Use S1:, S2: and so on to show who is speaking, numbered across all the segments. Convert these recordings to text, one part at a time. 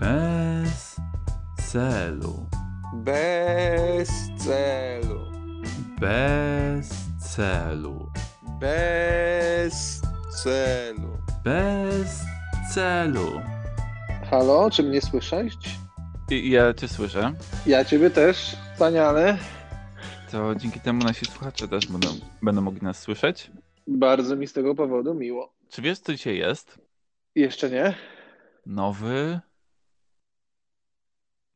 S1: Bez celu.
S2: Bez celu.
S1: Bez celu.
S2: Bez celu.
S1: Bez celu.
S3: Halo, czy mnie słyszeć?
S1: Ja cię słyszę.
S3: Ja ciebie też, wspaniale.
S1: To dzięki temu nasi słuchacze też będą, będą mogli nas słyszeć.
S3: Bardzo mi z tego powodu miło.
S1: Czy wiesz, co dzisiaj jest?
S3: Jeszcze nie?
S1: Nowy.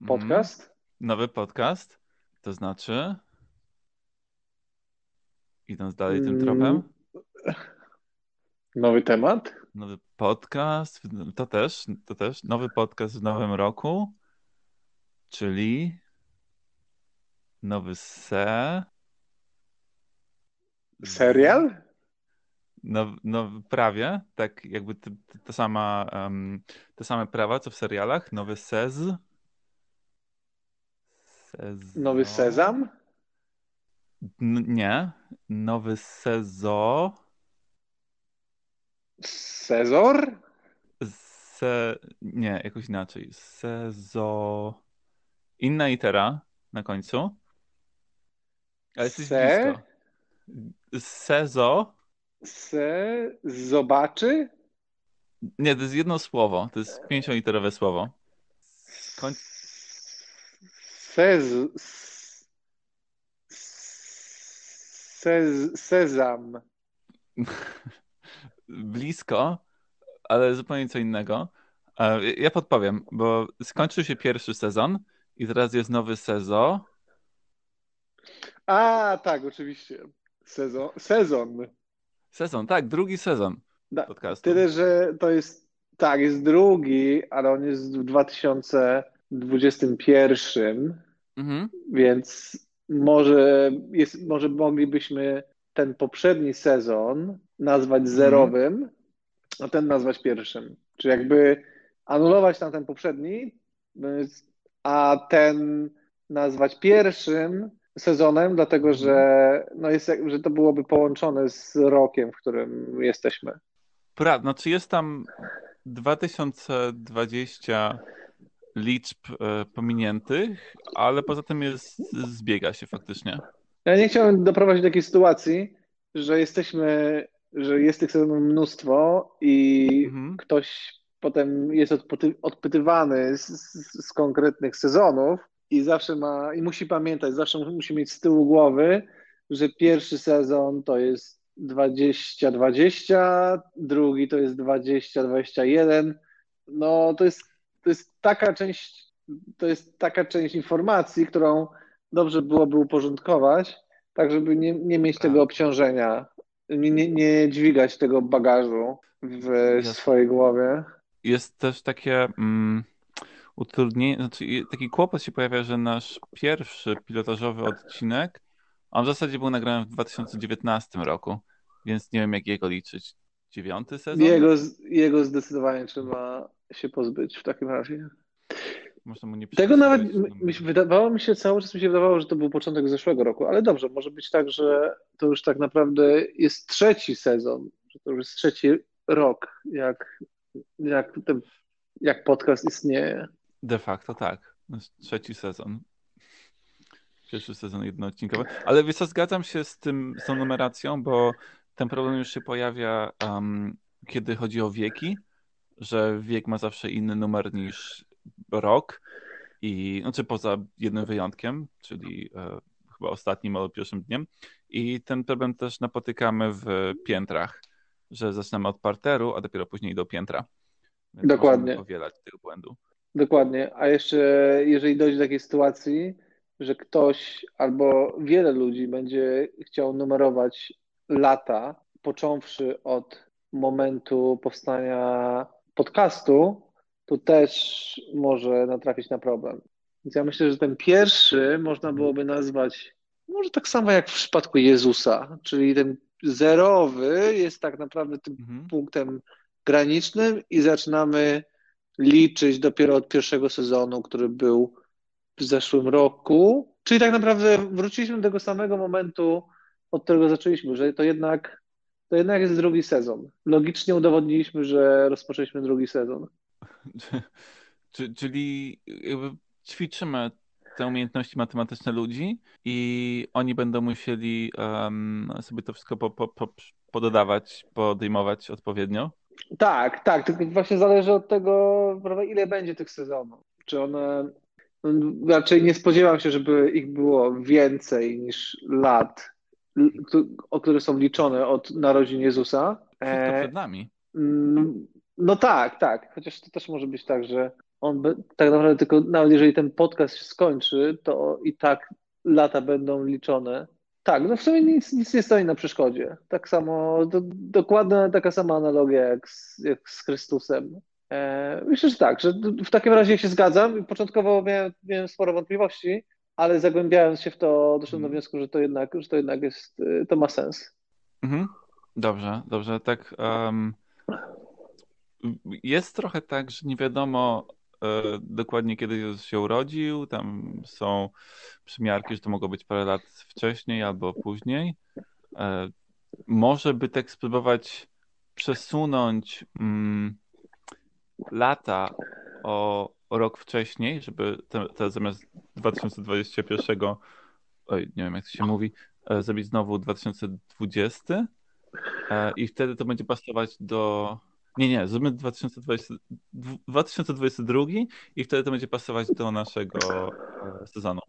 S1: Mm,
S3: Podcast?
S1: nowy podcast. To znaczy. Idąc dalej tym
S3: Mm.
S1: tropem.
S3: Nowy temat?
S1: Nowy podcast. To też, to też. Nowy podcast w nowym roku. Czyli. Nowy se.
S3: Serial?
S1: No, no prawie, tak jakby t- t- ta sama, em, te same prawa, co w serialach. Nowy sez. Sezo...
S3: Nowy Sezam?
S1: N- nie. Nowy sezo.
S3: Sezor?
S1: Se... Nie, jakoś inaczej. Sezo... Inna litera na końcu. Ale jesteś
S3: Se?
S1: blisko. Sezo.
S3: Se... Zobaczy?
S1: Nie, to jest jedno słowo. To jest pięcioliterowe słowo. Koń...
S3: Sez... Sez... Sezam.
S1: Blisko, ale zupełnie co innego. E, Ja podpowiem, bo skończył się pierwszy sezon i teraz jest nowy sezon.
S3: A, tak, oczywiście. Sezon. Sezon.
S1: Sezon, tak, drugi sezon
S3: Da,
S1: podcastu.
S3: Tyle, że to jest, tak, jest drugi, ale on jest w 2021,
S1: Mhm.
S3: więc może, jest, może moglibyśmy ten poprzedni sezon nazwać zerowym, a ten nazwać pierwszym. Czy jakby anulować tam ten poprzedni, a ten nazwać pierwszym sezonem, dlatego że, no jest, że to byłoby połączone z rokiem, w którym jesteśmy.
S1: Prawda, znaczy jest tam 2020 liczb e, pominiętych, ale poza tym jest, zbiega się faktycznie.
S3: Ja nie chciałem doprowadzić do takiej sytuacji, że jesteśmy, że jest tych sezonów mnóstwo i
S1: Mhm.
S3: ktoś potem jest odpyty, odpytywany z, z, z konkretnych sezonów i zawsze ma, i musi pamiętać, zawsze musi mieć z tyłu głowy, że pierwszy sezon to jest 2020, drugi to jest 2021. No to jest, to jest taka część, to jest taka część informacji, którą dobrze byłoby uporządkować, tak żeby nie, nie mieć tego obciążenia, nie, nie, nie dźwigać tego bagażu w
S1: Jasne.
S3: swojej głowie.
S1: Jest też takie mm, utrudnienie, znaczy taki kłopot się pojawia, że nasz pierwszy pilotażowy odcinek, on w zasadzie był nagrany w 2019 roku, więc nie wiem jak jego liczyć. Dziewiąty sezon?
S3: Jego, jego zdecydowanie trzeba się pozbyć w takim razie.
S1: Można mu nie
S3: Tego nawet, wydawało mi się, cały czas mi się wydawało, że to był początek zeszłego roku, ale dobrze, może być tak, że to już tak naprawdę jest trzeci sezon, że to już jest trzeci rok, jak, jak, ten, jak podcast istnieje.
S1: De facto tak. Jest trzeci sezon. Pierwszy sezon jednoodcinkowy. Ale wiesz co, zgadzam się z tym, z tą numeracją, bo ten problem już się pojawia, um, kiedy chodzi o wieki, że wiek ma zawsze inny numer niż rok i, znaczy poza jednym wyjątkiem, czyli e, chyba ostatnim albo pierwszym dniem i ten problem też napotykamy w piętrach, że zaczynamy od parteru, a dopiero później do piętra. Więc
S3: Dokładnie.
S1: powielać tego błędu.
S3: Dokładnie. A jeszcze jeżeli dojdzie do takiej sytuacji, że ktoś albo wiele ludzi będzie chciał numerować lata, począwszy od momentu powstania podcastu, to też może natrafić na problem. Więc ja myślę, że ten pierwszy można byłoby nazwać może tak samo jak w przypadku Jezusa, czyli ten zerowy jest tak naprawdę tym
S1: Mhm.
S3: punktem granicznym i zaczynamy liczyć dopiero od pierwszego sezonu, który był w zeszłym roku. Czyli tak naprawdę wróciliśmy do tego samego momentu, od którego zaczęliśmy, że to jednak, to jednak jest drugi sezon. Logicznie udowodniliśmy, że rozpoczęliśmy drugi sezon.
S1: Czy, czyli jakby ćwiczymy te umiejętności matematyczne ludzi i oni będą musieli um, sobie to wszystko po, po, po, pododawać, podejmować odpowiednio?
S3: Tak, tak, tylko właśnie zależy od tego, prawda, ile będzie tych sezonów. Czy one. No, raczej nie spodziewam się, żeby ich było więcej niż lat, o które są liczone od narodzin Jezusa.
S1: Wszystko przed nami.
S3: Mm, no tak, tak. Chociaż to też może być tak, że on by, tak naprawdę tylko, nawet jeżeli ten podcast się skończy, to i tak lata będą liczone. Tak, no w sumie nic, nic nie stoi na przeszkodzie. Tak samo, do, dokładna taka sama analogia jak z, jak z Chrystusem. E, myślę, że tak, że w takim razie się zgadzam. Początkowo miałem, miałem sporo wątpliwości, ale zagłębiając się w to, doszedłem do mhm. wniosku, że to jednak, że to jednak jest, to ma sens.
S1: Mhm. Dobrze, dobrze. Tak. Um, jest trochę tak, że nie wiadomo e, dokładnie kiedy Jezus się urodził. Tam są przymiarki, że to mogło być parę lat wcześniej albo później. E, może by tak spróbować przesunąć mm, lata o, rok wcześniej, żeby te, te zamiast 2021, oj, nie wiem jak to się mówi, e, zrobić znowu 2020 e, i wtedy to będzie pasować do nie, nie, zróbmy 2020, 2022 i wtedy to będzie pasować do naszego e, sezonu.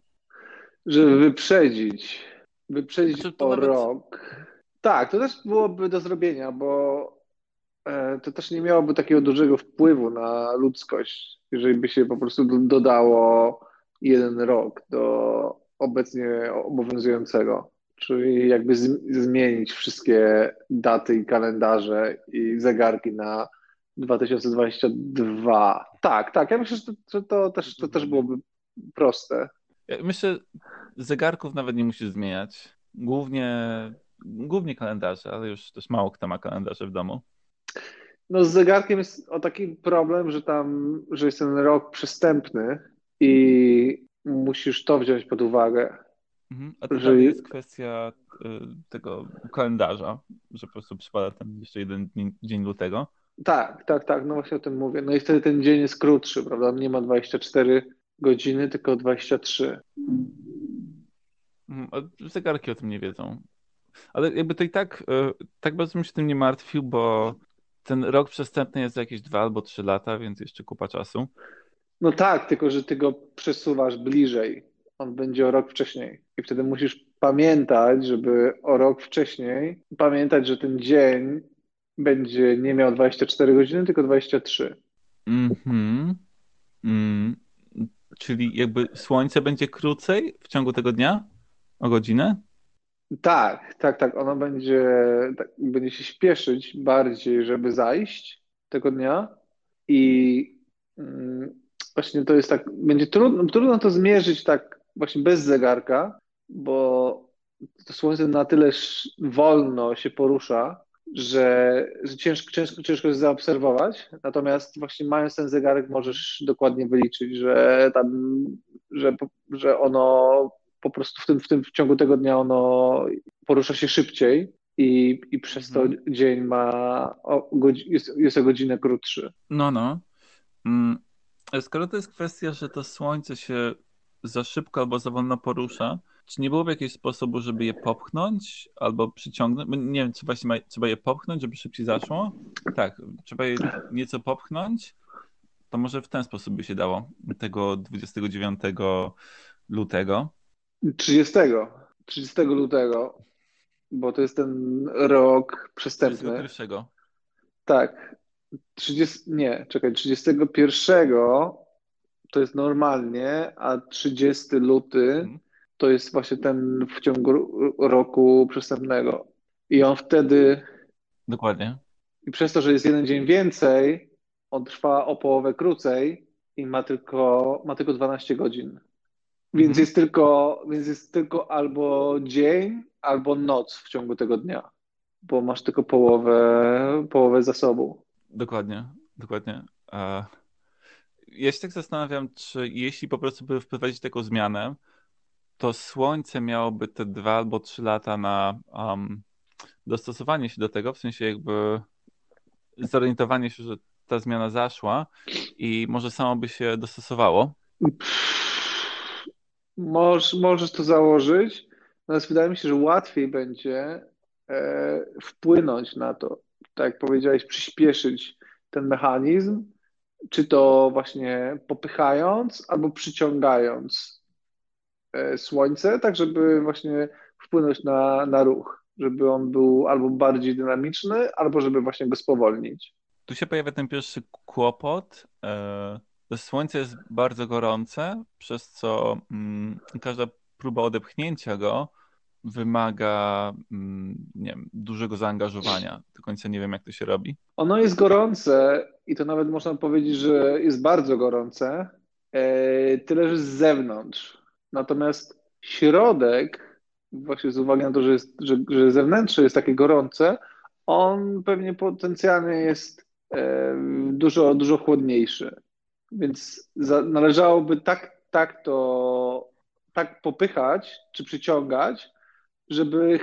S3: Żeby wyprzedzić, wyprzedzić znaczy, o nawet... rok. Tak, to też byłoby do zrobienia, bo to też nie miałoby takiego dużego wpływu na ludzkość, jeżeli by się po prostu dodało jeden rok do obecnie obowiązującego czyli jakby zmienić wszystkie daty i kalendarze i zegarki na 2022. Tak, tak. Ja myślę, że to, że to, też, to też byłoby proste.
S1: Ja myślę, zegarków nawet nie musisz zmieniać. Głównie, głównie kalendarze, ale już też mało kto ma kalendarze w domu.
S3: No z zegarkiem jest o taki problem, że tam, że jest ten rok przystępny i musisz to wziąć pod uwagę.
S1: Mhm. A to że... jest kwestia y, tego kalendarza, że po prostu przypada ten jeszcze jeden dzień lutego.
S3: Tak, tak, tak, no właśnie o tym mówię. No i wtedy ten dzień jest krótszy, prawda? Nie ma 24 godziny, tylko 23.
S1: Mhm, a zegarki o tym nie wiedzą. Ale jakby to i tak, y, tak bardzo bym się tym nie martwił, bo ten rok przestępny jest jakieś dwa albo trzy lata, więc jeszcze kupa czasu.
S3: No tak, tylko że ty go przesuwasz bliżej on będzie o rok wcześniej. I wtedy musisz pamiętać, żeby o rok wcześniej pamiętać, że ten dzień będzie nie miał 24 godziny, tylko 23.
S1: Mhm. Mm. Czyli jakby słońce będzie krócej w ciągu tego dnia? O godzinę?
S3: Tak, tak, tak. Ono będzie, tak, będzie się śpieszyć bardziej, żeby zajść tego dnia i mm, właśnie to jest tak, będzie trudno, trudno to zmierzyć tak właśnie bez zegarka, bo to słońce na tyle wolno się porusza, że, że ciężko, ciężko, ciężko jest zaobserwować. Natomiast właśnie mając ten zegarek możesz dokładnie wyliczyć, że tam, że, że ono po prostu w tym, w tym w ciągu tego dnia ono porusza się szybciej i, i przez to mhm. dzień ma o, jest, jest o godzinę krótszy.
S1: No, no. Mm. Skoro to jest kwestia, że to słońce się za szybko albo za wolno porusza, czy nie byłoby jakiegoś sposobu, żeby je popchnąć albo przyciągnąć? Nie wiem, czy właśnie ma, trzeba je popchnąć, żeby szybciej zaszło? Tak, trzeba je nieco popchnąć. To może w ten sposób by się dało tego 29 lutego.
S3: 30. 30 lutego, bo to jest ten rok przestępny.
S1: 31.
S3: Tak. 30, nie, czekaj, 31 to jest normalnie, a 30 luty mhm. to jest właśnie ten w ciągu roku przestępnego. I on wtedy.
S1: Dokładnie.
S3: I przez to, że jest jeden dzień więcej, on trwa o połowę krócej i ma tylko, ma tylko 12 godzin. Więc, mhm. jest tylko, więc jest tylko albo dzień, albo noc w ciągu tego dnia, bo masz tylko połowę, połowę zasobu.
S1: Dokładnie, dokładnie ja się tak zastanawiam, czy jeśli po prostu by wprowadzić taką zmianę, to słońce miałoby te dwa albo trzy lata na um, dostosowanie się do tego, w sensie jakby zorientowanie się, że ta zmiana zaszła i może samo by się dostosowało.
S3: Możesz, możesz to założyć, natomiast wydaje mi się, że łatwiej będzie e, wpłynąć na to, tak jak powiedziałeś, przyspieszyć ten mechanizm, czy to właśnie popychając albo przyciągając e, słońce, tak żeby właśnie wpłynąć na, na ruch, żeby on był albo bardziej dynamiczny, albo żeby właśnie go spowolnić.
S1: Tu się pojawia ten pierwszy kłopot. E, słońce jest bardzo gorące, przez co mm, każda próba odepchnięcia go wymaga mm, nie wiem, dużego zaangażowania. Do końca nie wiem, jak to się robi.
S3: Ono jest gorące i to nawet można powiedzieć, że jest bardzo gorące, e, tyle że z zewnątrz. Natomiast środek, właśnie z uwagi na to, że, jest, że, że zewnętrzne jest takie gorące, on pewnie potencjalnie jest e, dużo, dużo chłodniejszy. Więc za, należałoby tak, tak to tak popychać czy przyciągać, żeby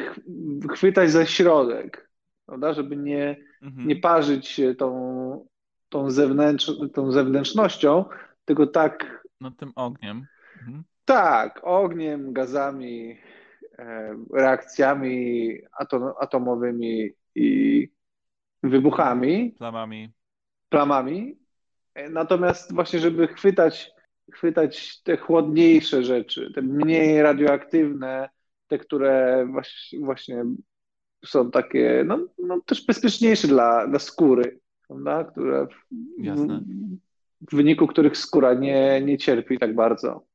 S3: chwytać za środek, prawda? Żeby nie, mhm. nie parzyć się tą, tą, zewnętrz, tą zewnętrznością, tylko tak.
S1: No tym ogniem. Mhm.
S3: Tak, ogniem, gazami, e, reakcjami atom, atomowymi i wybuchami.
S1: Plamami.
S3: Plamami. Natomiast właśnie, żeby chwytać, chwytać te chłodniejsze rzeczy, te mniej radioaktywne, te, które właśnie są takie, no, no też bezpieczniejsze dla, dla skóry, prawda? które w, w wyniku których skóra nie, nie cierpi tak bardzo.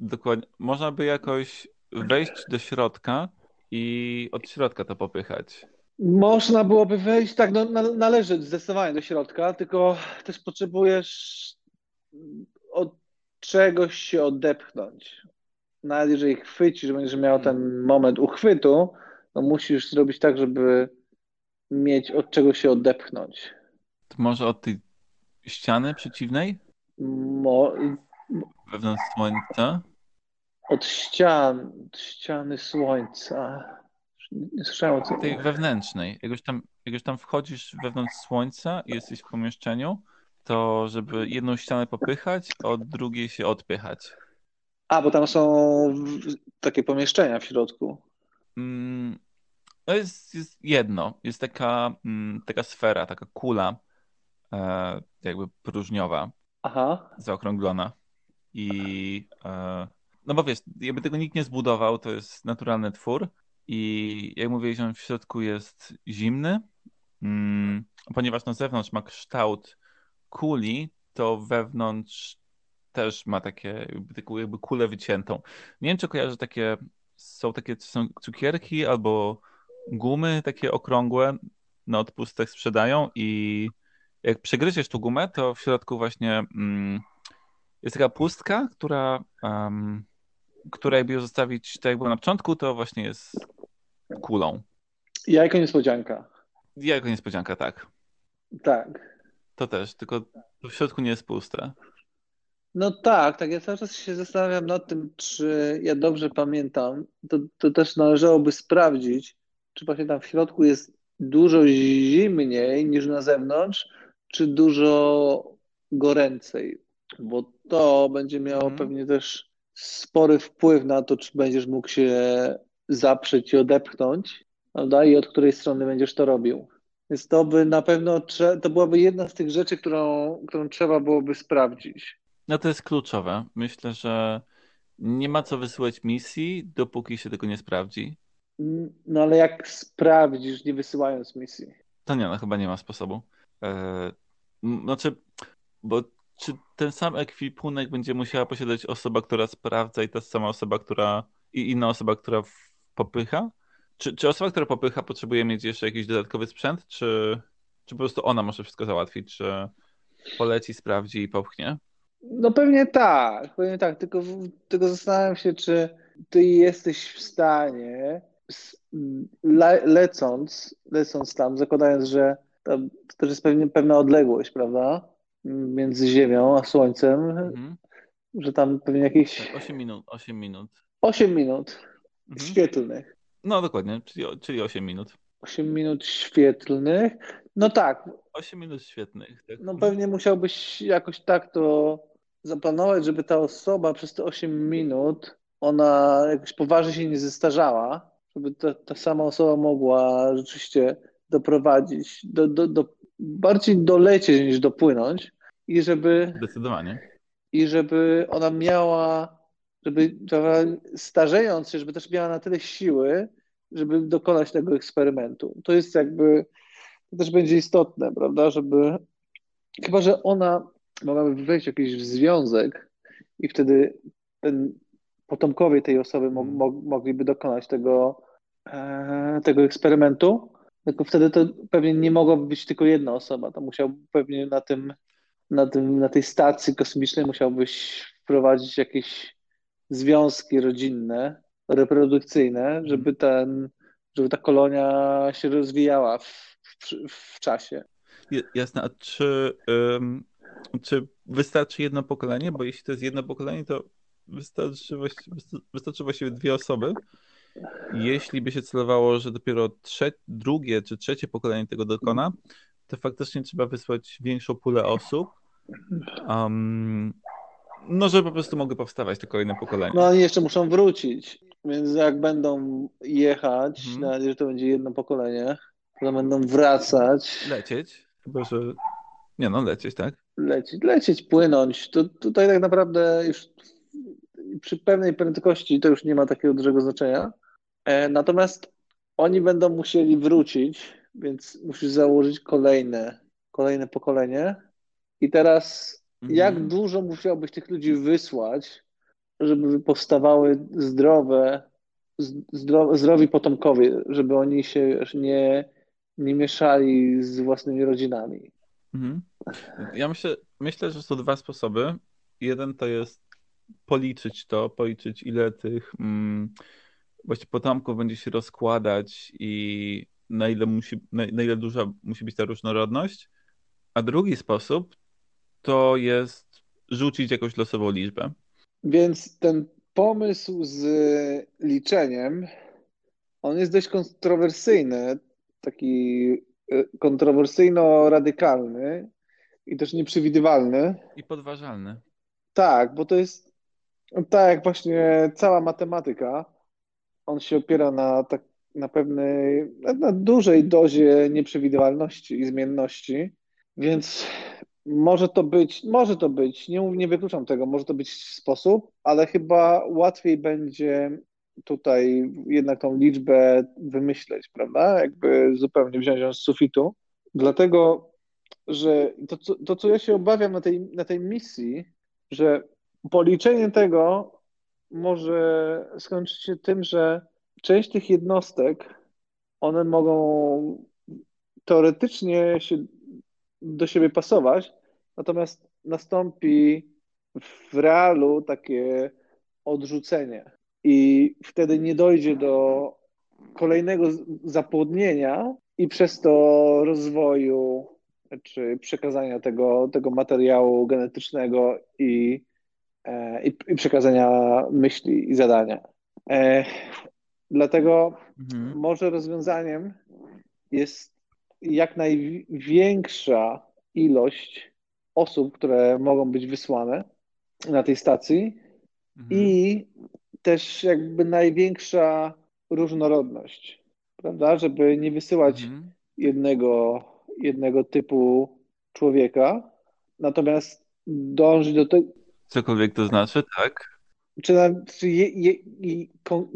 S1: Dokładnie. Można by jakoś wejść do środka i od środka to popychać.
S3: Można byłoby wejść, tak, no, należy zdecydowanie do środka, tylko też potrzebujesz od czegoś się odepchnąć nawet jeżeli chwycisz, będziesz miał ten moment uchwytu, to musisz zrobić tak, żeby mieć od czego się odepchnąć.
S1: To może od tej ściany przeciwnej?
S3: Mo...
S1: Wewnątrz słońca?
S3: Od ścian, od ściany słońca. Nie słyszałem o co.
S1: Tej wewnętrznej. Jak już, tam, jak już tam wchodzisz wewnątrz słońca i jesteś w pomieszczeniu, to żeby jedną ścianę popychać, a od drugiej się odpychać.
S3: A, bo tam są takie pomieszczenia w środku.
S1: Mm, to jest, jest jedno. Jest taka, mm, taka sfera, taka kula, e, jakby próżniowa,
S3: Aha.
S1: zaokrąglona. I e, no bo wiesz, jakby tego nikt nie zbudował, to jest naturalny twór. I jak mówiłeś, on w środku jest zimny, mm, ponieważ na zewnątrz ma kształt kuli, to wewnątrz też ma takie jakby, kulę wyciętą. Nie wiem, czy kojarzę takie, są takie są cukierki albo gumy takie okrągłe na odpustach sprzedają i jak przegryziesz tu gumę, to w środku właśnie mm, jest taka pustka, która, um, która jakby ją zostawić tak jak było na początku, to właśnie jest kulą.
S3: Jajko niespodzianka.
S1: Jajko niespodzianka, tak.
S3: Tak.
S1: To też, tylko w środku nie jest puste.
S3: No tak, tak. Ja cały czas się zastanawiam nad tym, czy ja dobrze pamiętam. To, to też należałoby sprawdzić, czy właśnie tam w środku jest dużo zimniej niż na zewnątrz, czy dużo goręcej, bo to będzie miało hmm. pewnie też spory wpływ na to, czy będziesz mógł się zaprzeć i odepchnąć, prawda? I od której strony będziesz to robił. Więc to by na pewno, to byłaby jedna z tych rzeczy, którą, którą trzeba byłoby sprawdzić.
S1: No to jest kluczowe. Myślę, że nie ma co wysyłać misji, dopóki się tego nie sprawdzi.
S3: No ale jak sprawdzisz, nie wysyłając misji?
S1: To nie, no chyba nie ma sposobu. Eee, znaczy, bo czy ten sam ekwipunek będzie musiała posiadać osoba, która sprawdza i ta sama osoba, która i inna osoba, która popycha? Czy, czy osoba, która popycha potrzebuje mieć jeszcze jakiś dodatkowy sprzęt, czy, czy po prostu ona może wszystko załatwić, czy poleci, sprawdzi i popchnie?
S3: No pewnie tak, pewnie tak, tylko, tylko zastanawiam się, czy ty jesteś w stanie le, lecąc, lecąc tam, zakładając, że to, to też jest pewnie pewna odległość, prawda? Między Ziemią a Słońcem, mhm. że tam pewnie jakieś...
S1: 8 tak, minut, 8 minut.
S3: 8 minut mhm. świetlnych.
S1: No dokładnie, czyli, czyli 8 minut.
S3: 8 minut świetlnych, No tak,
S1: 8 minut świetnych. Tak?
S3: no pewnie musiałbyś jakoś tak to zaplanować, żeby ta osoba przez te 8 minut, ona jakoś poważnie się nie zestarzała, żeby ta, ta sama osoba mogła rzeczywiście doprowadzić, do, do, do, bardziej dolecieć niż dopłynąć i żeby,
S1: Zdecydowanie.
S3: i żeby ona miała, żeby starzejąc się, żeby też miała na tyle siły, żeby dokonać tego eksperymentu. To jest jakby, to też będzie istotne, prawda, żeby, chyba, że ona mogłaby wejść w jakiś związek i wtedy ten, potomkowie tej osoby mo, mo, mogliby dokonać tego, e, tego eksperymentu, tylko wtedy to pewnie nie mogłaby być tylko jedna osoba, to musiał pewnie na tym, na tym, na tej stacji kosmicznej musiałbyś wprowadzić jakieś związki rodzinne, reprodukcyjne, żeby ten, żeby ta kolonia się rozwijała w, w, w czasie.
S1: Jasne, a czy, ym, czy wystarczy jedno pokolenie? Bo jeśli to jest jedno pokolenie, to wystarczy, właści- wystar- wystarczy właściwie dwie osoby. Jeśli by się celowało, że dopiero trze- drugie czy trzecie pokolenie tego dokona, to faktycznie trzeba wysłać większą pulę osób, um, no żeby po prostu mogły powstawać te kolejne pokolenia.
S3: No oni jeszcze muszą wrócić, więc jak będą jechać,
S1: Mhm.
S3: na razie, że to będzie jedno pokolenie, to będą wracać,
S1: Lecieć, chyba że... Nie no, lecieć, tak?
S3: lecieć, lecieć, płynąć. To tutaj tak naprawdę już przy pewnej prędkości to już nie ma takiego dużego znaczenia. E, Natomiast oni będą musieli wrócić, więc musisz założyć kolejne, kolejne pokolenie. I teraz
S1: Mhm.
S3: jak dużo musiałbyś tych ludzi wysłać, żeby powstawały zdrowe, zdro, zdrowi potomkowie, żeby oni się już nie, nie mieszali z własnymi rodzinami.
S1: Mhm. Ja myślę, myślę, że są dwa sposoby. Jeden to jest policzyć to, policzyć ile tych mm, właśnie potomków będzie się rozkładać i na ile musi, na, na ile duża musi być ta różnorodność. A drugi sposób to jest rzucić jakąś losową liczbę.
S3: Więc ten pomysł z liczeniem, on jest dość kontrowersyjny, taki e, kontrowersyjno-radykalny i też nieprzewidywalny.
S1: I podważalny.
S3: Tak, bo to jest tak jak właśnie cała matematyka, on się opiera na, tak, na pewnej, na, na dużej dozie nieprzewidywalności i zmienności, więc może to być, może to być, nie, nie wykluczam tego, może to być sposób, ale chyba łatwiej będzie tutaj jednak tą liczbę wymyśleć, prawda? Jakby zupełnie wziąć ją z sufitu. Dlatego, że to, to co ja się obawiam na tej, na tej misji, że policzenie tego może skończyć się tym, że część tych jednostek, one mogą teoretycznie się do siebie pasować, natomiast nastąpi w realu takie odrzucenie i wtedy nie dojdzie do kolejnego zapłodnienia i przez to rozwoju czy przekazania tego, tego materiału genetycznego i, e, i, i przekazania myśli i zadania. E, dlatego
S1: Mhm.
S3: może rozwiązaniem jest jak największa ilość osób, które mogą być wysłane na tej stacji
S1: Mhm.
S3: i też jakby największa różnorodność, prawda? Żeby nie wysyłać
S1: Mhm.
S3: jednego, jednego typu człowieka, natomiast dążyć do tego,
S1: Cokolwiek to znaczy, tak?
S3: czy, na, czy je, je,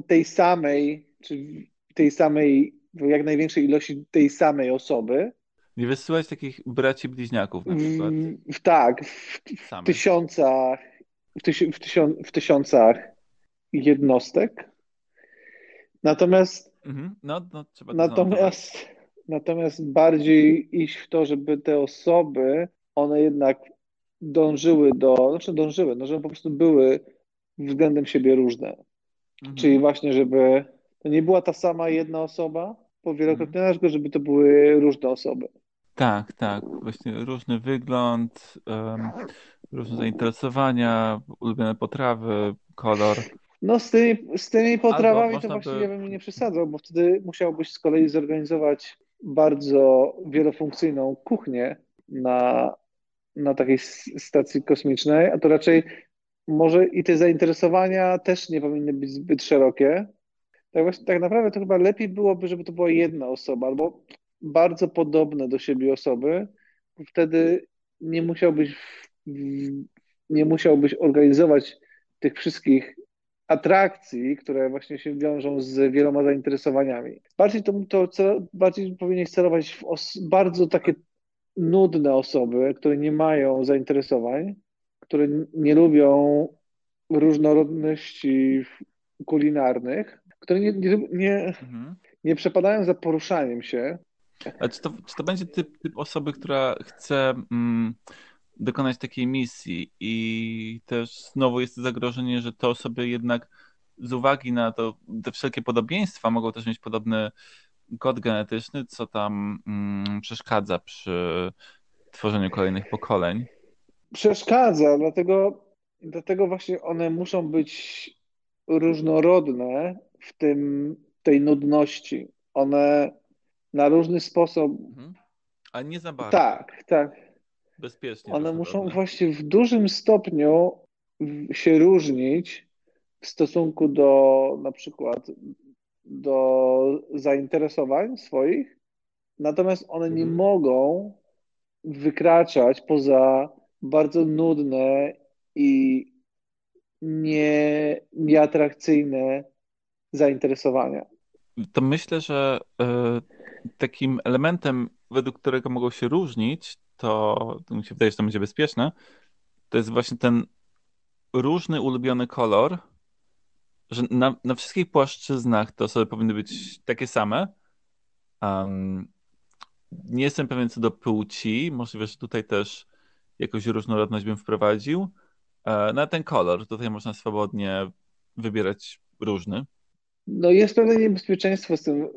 S3: tej samej, czy tej samej, w jak największej ilości tej samej osoby,
S1: Nie wysyłać takich braci bliźniaków na przykład.
S3: w, w, tak, w, w tysiącach, w, tysi, w, tysią, w tysiącach jednostek. Natomiast
S1: Mhm. No, no, trzeba zanotować.
S3: Natomiast, natomiast bardziej iść w to, żeby te osoby, one jednak dążyły do, znaczy dążyły, no żeby po prostu były względem siebie różne.
S1: Mhm.
S3: Czyli właśnie, żeby to nie była ta sama jedna osoba po wielokrotnieniu,
S1: Mhm.
S3: tylko żeby to były różne osoby.
S1: Tak, tak. Właśnie różny wygląd, em, różne zainteresowania, ulubione potrawy, kolor.
S3: No z tymi, z tymi potrawami to
S1: można by-
S3: właściwie bym nie przesadzał, bo wtedy musiałbyś z kolei zorganizować bardzo wielofunkcyjną kuchnię na, na takiej stacji kosmicznej, a to raczej może i te zainteresowania też nie powinny być zbyt szerokie. Tak właśnie, tak naprawdę to chyba lepiej byłoby, żeby to była jedna osoba albo bardzo podobne do siebie osoby, wtedy nie musiałbyś, nie musiałbyś organizować tych wszystkich atrakcji, które właśnie się wiążą z wieloma zainteresowaniami. Bardziej to, to cel- bardziej powinieneś celować w bardzo takie nudne osoby, które nie mają zainteresowań, które nie lubią różnorodności kulinarnych, które nie, nie, nie,
S1: Mhm.
S3: nie przepadają za poruszaniem się.
S1: A czy to, czy to będzie typ, typ osoby, która chce mm, dokonać takiej misji i też znowu jest zagrożenie, że te osoby jednak z uwagi na to, te wszelkie podobieństwa mogą też mieć podobny kod genetyczny, co tam mm, przeszkadza przy tworzeniu kolejnych pokoleń.
S3: Przeszkadza, dlatego, dlatego właśnie one muszą być różnorodne w tym, tej nudności. One na różny sposób,
S1: Mhm. Ale nie za bardzo.
S3: tak, tak,
S1: Bezpiecznie.
S3: one muszą właśnie w dużym stopniu się różnić w stosunku do na przykład do zainteresowań swoich, natomiast one nie
S1: Mhm.
S3: mogą wykraczać poza bardzo nudne i nie, nieatrakcyjne zainteresowania.
S1: To myślę, że e, takim elementem, według którego mogą się różnić, to, to mi się wydaje, że to będzie bezpieczne, to jest właśnie ten różny ulubiony kolor, że na, na wszystkich płaszczyznach te osoby powinny być takie same. Em, nie jestem pewien co do płci, możliwe, że tutaj też jakąś różnorodność bym wprowadził. E, na ten kolor tutaj można swobodnie wybierać różny.
S3: No jest pewne niebezpieczeństwo z tym y,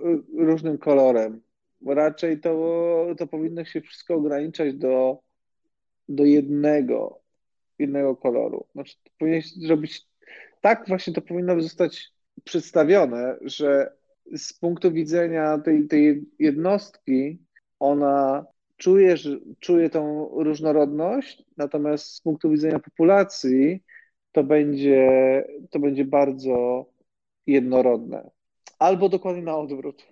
S3: różnym kolorem, raczej to, to powinno się wszystko ograniczać do, do jednego, jednego koloru. Znaczy, powinieneś zrobić, tak właśnie to powinno zostać przedstawione, że z punktu widzenia tej, tej jednostki ona czuje, czuje tą różnorodność, natomiast z punktu widzenia populacji to będzie, to będzie bardzo jednorodne. Albo dokładnie na odwrót.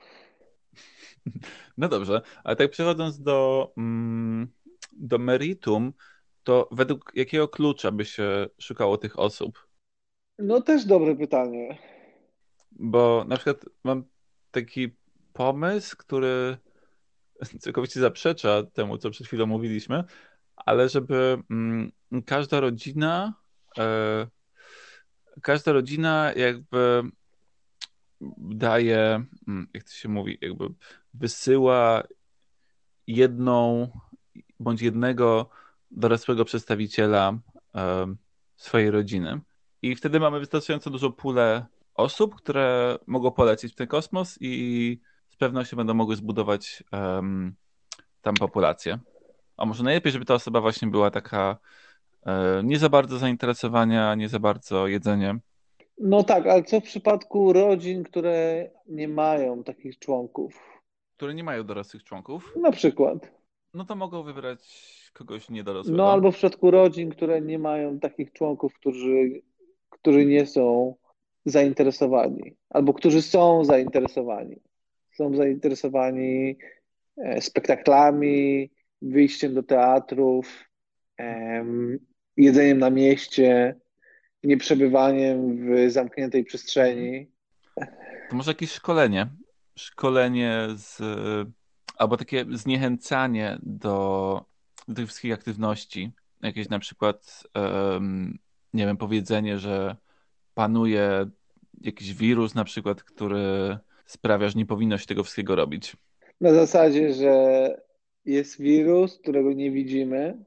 S1: No dobrze, ale tak przechodząc do, mm, do meritum, to według jakiego klucza by się szukało tych osób?
S3: No też dobre pytanie.
S1: Bo na przykład mam taki pomysł, który całkowicie zaprzecza temu, co przed chwilą mówiliśmy, ale żeby mm, każda rodzina, e, każda rodzina jakby daje, mm, jak to się mówi, jakby wysyła jedną bądź jednego dorosłego przedstawiciela swojej rodziny. I wtedy mamy wystarczająco dużą pulę osób, które mogą polecieć w ten kosmos i z pewnością będą mogły zbudować em, tam populację. A może najlepiej, żeby ta osoba właśnie była taka e, nie za bardzo zainteresowania, nie za bardzo jedzeniem.
S3: No tak, ale co w przypadku rodzin, które nie mają takich członków?
S1: które nie mają dorosłych członków,
S3: Na przykład.
S1: no to mogą wybrać kogoś niedorosłego.
S3: No albo w przypadku rodzin, które nie mają takich członków, którzy, którzy nie są zainteresowani, albo którzy są zainteresowani. Są zainteresowani e, spektaklami, wyjściem do teatrów, em, jedzeniem na mieście, nieprzebywaniem w zamkniętej przestrzeni.
S1: To może jakieś szkolenie. Szkolenie z, albo takie zniechęcanie do, do tych wszystkich aktywności. Jakieś na przykład, em, nie wiem, powiedzenie, że panuje jakiś wirus na przykład, który sprawia, że nie powinno się tego wszystkiego robić.
S3: Na zasadzie, że jest wirus, którego nie widzimy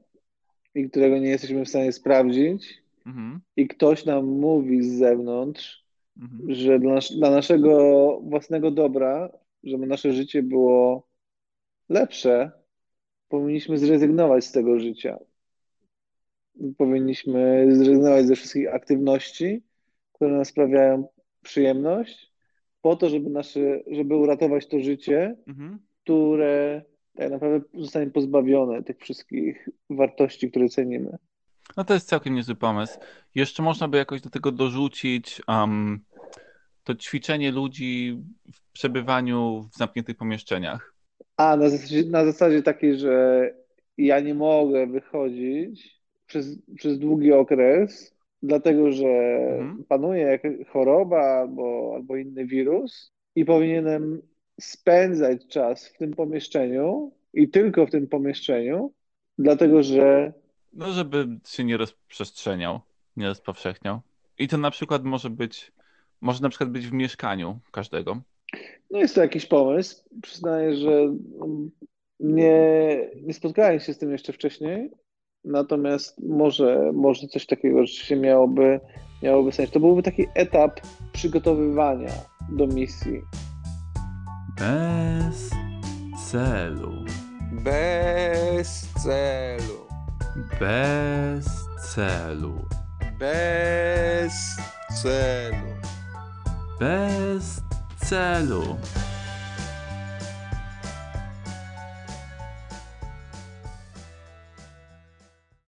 S3: i którego nie jesteśmy w stanie sprawdzić,
S1: Mhm,
S3: i ktoś nam mówi z zewnątrz,
S1: mhm.
S3: że dla, nas, dla naszego własnego dobra, żeby nasze życie było lepsze, powinniśmy zrezygnować z tego życia. Powinniśmy zrezygnować ze wszystkich aktywności, które nam sprawiają przyjemność, po to, żeby, nasze, żeby uratować to życie,
S1: Mhm.
S3: które tak naprawdę zostanie pozbawione tych wszystkich wartości, które cenimy.
S1: No to jest całkiem niezły pomysł. Jeszcze można by jakoś do tego dorzucić um, to ćwiczenie ludzi w przebywaniu w zamkniętych pomieszczeniach.
S3: A, na zasadzie, na zasadzie takiej, że ja nie mogę wychodzić przez, przez długi okres, dlatego że
S1: Mhm.
S3: panuje jakaś choroba albo, albo inny wirus i powinienem spędzać czas w tym pomieszczeniu i tylko w tym pomieszczeniu, dlatego że
S1: No, żeby się nie rozprzestrzeniał, nie rozpowszechniał. I to na przykład może być, może na przykład być w mieszkaniu każdego.
S3: no jest to jakiś pomysł. Przyznaję, że nie, nie spotkałem się z tym jeszcze wcześniej, natomiast może, może coś takiego rzeczywiście miałoby, miałoby sens. To byłby taki etap przygotowywania do misji.
S1: Bez celu.
S2: Bez celu.
S1: Bez celu.
S2: Bez celu.
S1: Bez celu.